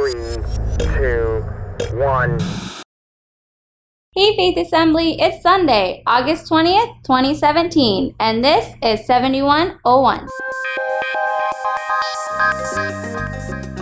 Three, two, one. Hey Faith Assembly, it's Sunday, August 20th, 2017, and this is 7101.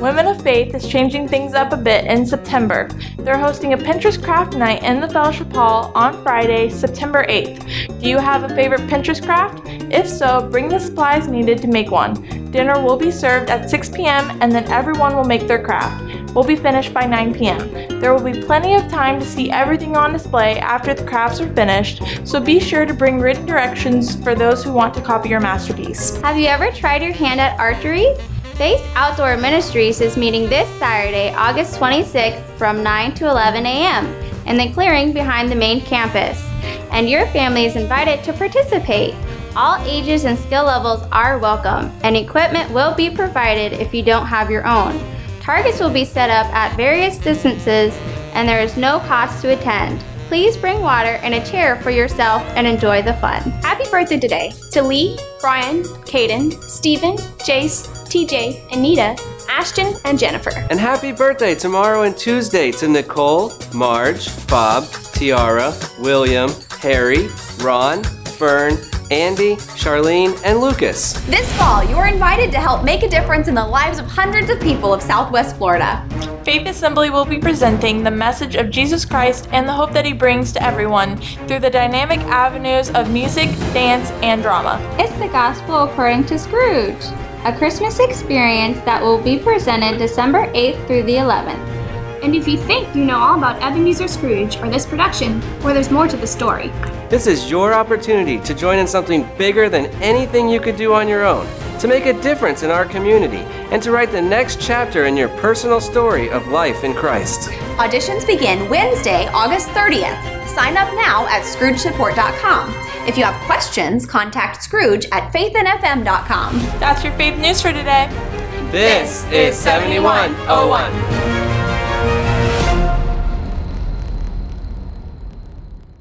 Women of Faith is changing things up a bit in September. They're hosting a Pinterest craft night in the Fellowship Hall on Friday, September 8th. Do you have a favorite Pinterest craft? If so, bring the supplies needed to make one. Dinner will be served at 6 p.m. and then everyone will make their craft. We'll be finished by 9 p.m. There will be plenty of time to see everything on display after the crafts are finished, so be sure to bring written directions for those who want to copy your masterpiece. Have you ever tried your hand at archery? Faith Outdoor Ministries is meeting this Saturday, August 26th from 9 to 11 a.m. in the clearing behind the main campus. And your family is invited to participate. All ages and skill levels are welcome, and equipment will be provided if you don't have your own. Targets will be set up at various distances, and there is no cost to attend. Please bring water and a chair for yourself and enjoy the fun. Happy birthday today to Lee, Brian, Caden, Stephen, Jace, TJ, Anita, Ashton, and Jennifer. And happy birthday tomorrow and Tuesday to Nicole, Marge, Bob, Tiara, William, Harry, Ron, Fern, Andy, Charlene, and Lucas. This fall, you are invited to help make a difference in the lives of hundreds of people of Southwest Florida. Faith Assembly will be presenting the message of Jesus Christ and the hope that he brings to everyone through the dynamic avenues of music, dance, and drama. It's the Gospel according to Scrooge, a Christmas experience that will be presented December 8th through the 11th. And if you think you know all about Ebenezer Scrooge or this production, well, there's more to the story. This is your opportunity to join in something bigger than anything you could do on your own, to make a difference in our community, and to write the next chapter in your personal story of life in Christ. Auditions begin Wednesday, August 30th. Sign up now at scroogesupport.com. If you have questions, contact Scrooge at faithandfm.com. That's your faith news for today. This is 7101.